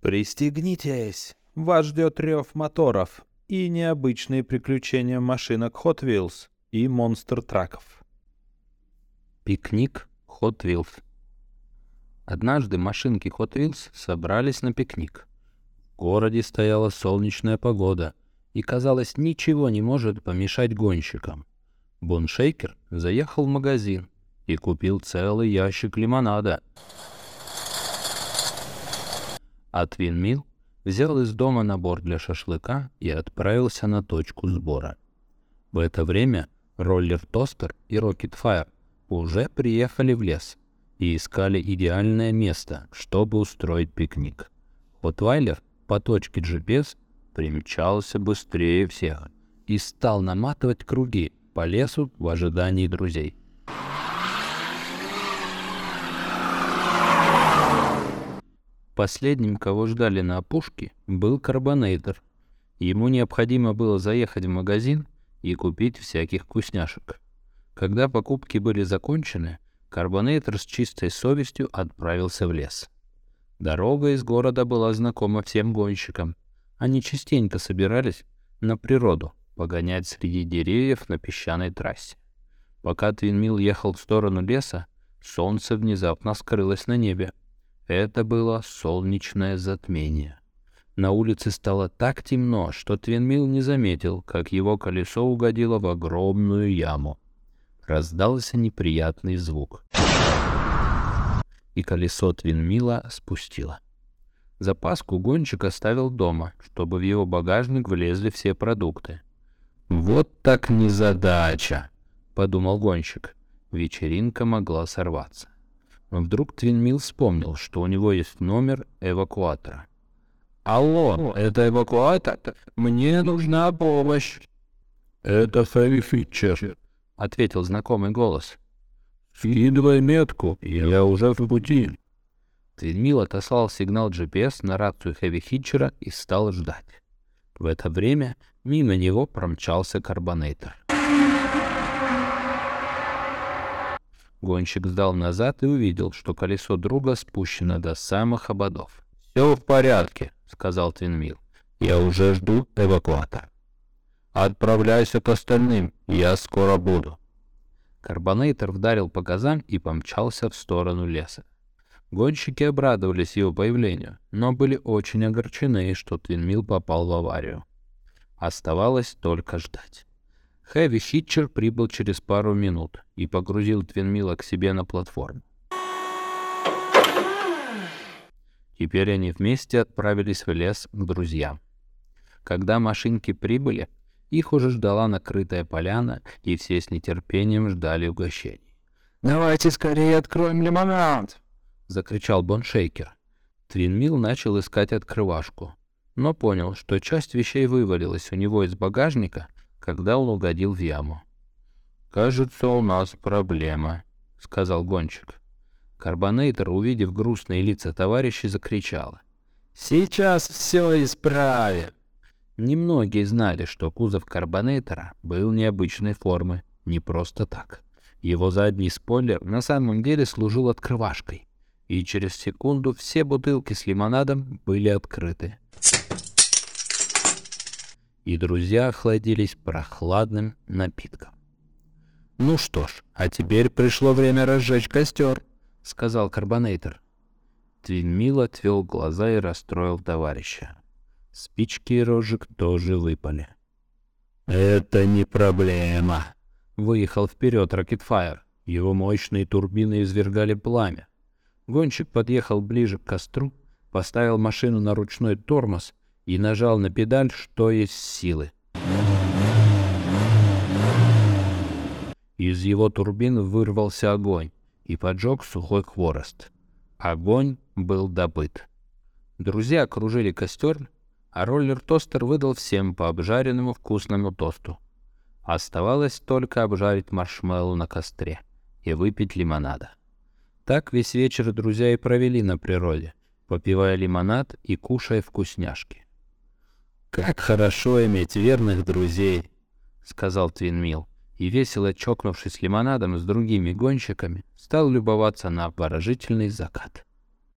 Пристегнитесь! Вас ждет рев моторов и необычные приключения машинок Hot Wheels и монстр-траков. Пикник Hot Wheels Однажды машинки Hot Wheels собрались на пикник. В городе стояла солнечная погода, и, казалось, ничего не может помешать гонщикам. Боншейкер заехал в магазин и купил целый ящик лимонада. А Твинмил взял из дома набор для шашлыка и отправился на точку сбора. В это время Роллер Тостер и Рокет Фаер уже приехали в лес и искали идеальное место, чтобы устроить пикник. Хотвайлер по точке GPS примчался быстрее всех и стал наматывать круги по лесу в ожидании друзей. Последним, кого ждали на опушке, был Карбонейтер. Ему необходимо было заехать в магазин и купить всяких вкусняшек. Когда покупки были закончены, Карбонейтер с чистой совестью отправился в лес. Дорога из города была знакома всем гонщикам. Они частенько собирались на природу, погонять среди деревьев на песчаной трассе. Пока Твинмил ехал в сторону леса, солнце внезапно скрылось на небе. Это было солнечное затмение. На улице стало так темно, что Твинмил не заметил, как его колесо угодило в огромную яму. Раздался неприятный звук. И колесо Твинмила спустило. Запаску гонщик оставил дома, чтобы в его багажник влезли все продукты. «Вот так незадача!» — подумал гонщик. Вечеринка могла сорваться. Вдруг Твинмил вспомнил, что у него есть номер эвакуатора. «Алло, это эвакуатор? Мне нужна помощь!» «Это Фэри Фитчер», — ответил знакомый голос. «Скидывай метку, я уже в пути». Твинмил отослал сигнал GPS на рацию Хэви Хитчера и стал ждать. В это время мимо него промчался карбонейтер. Гонщик сдал назад и увидел, что колесо друга спущено до самых ободов. «Все в порядке», — сказал Твинмил. «Я уже жду эвакуатор. Отправляйся к остальным, я скоро буду». Карбонейтер вдарил по газам и помчался в сторону леса. Гонщики обрадовались его появлению, но были очень огорчены, что Твинмил попал в аварию. Оставалось только ждать. Хэви Хитчер прибыл через пару минут и погрузил Твинмила к себе на платформу. Теперь они вместе отправились в лес к друзьям. Когда машинки прибыли, их уже ждала накрытая поляна, и все с нетерпением ждали угощений. «Давайте скорее откроем лимонад!» — закричал Боншейкер. Твинмил начал искать открывашку, но понял, что часть вещей вывалилась у него из багажника, когда он угодил в яму. «Кажется, у нас проблема», — сказал гонщик. Карбонейтер, увидев грустные лица товарищей, закричала. «Сейчас все исправим!» Немногие знали, что кузов карбонейтера был необычной формы, не просто так. Его задний спойлер на самом деле служил открывашкой, и через секунду все бутылки с лимонадом были открыты и друзья охладились прохладным напитком. «Ну что ж, а теперь пришло время разжечь костер», — сказал Карбонейтер. Твинмил отвел глаза и расстроил товарища. Спички и рожек тоже выпали. «Это не проблема», — выехал вперед Рокетфайр. Его мощные турбины извергали пламя. Гонщик подъехал ближе к костру, поставил машину на ручной тормоз — и нажал на педаль, что есть силы. Из его турбин вырвался огонь и поджег сухой хворост. Огонь был добыт. Друзья окружили костер, а роллер-тостер выдал всем по обжаренному вкусному тосту. Оставалось только обжарить маршмеллоу на костре и выпить лимонада. Так весь вечер друзья и провели на природе, попивая лимонад и кушая вкусняшки. «Как хорошо иметь верных друзей», — сказал Твинмил, и, весело чокнувшись лимонадом с другими гонщиками, стал любоваться на обворожительный закат.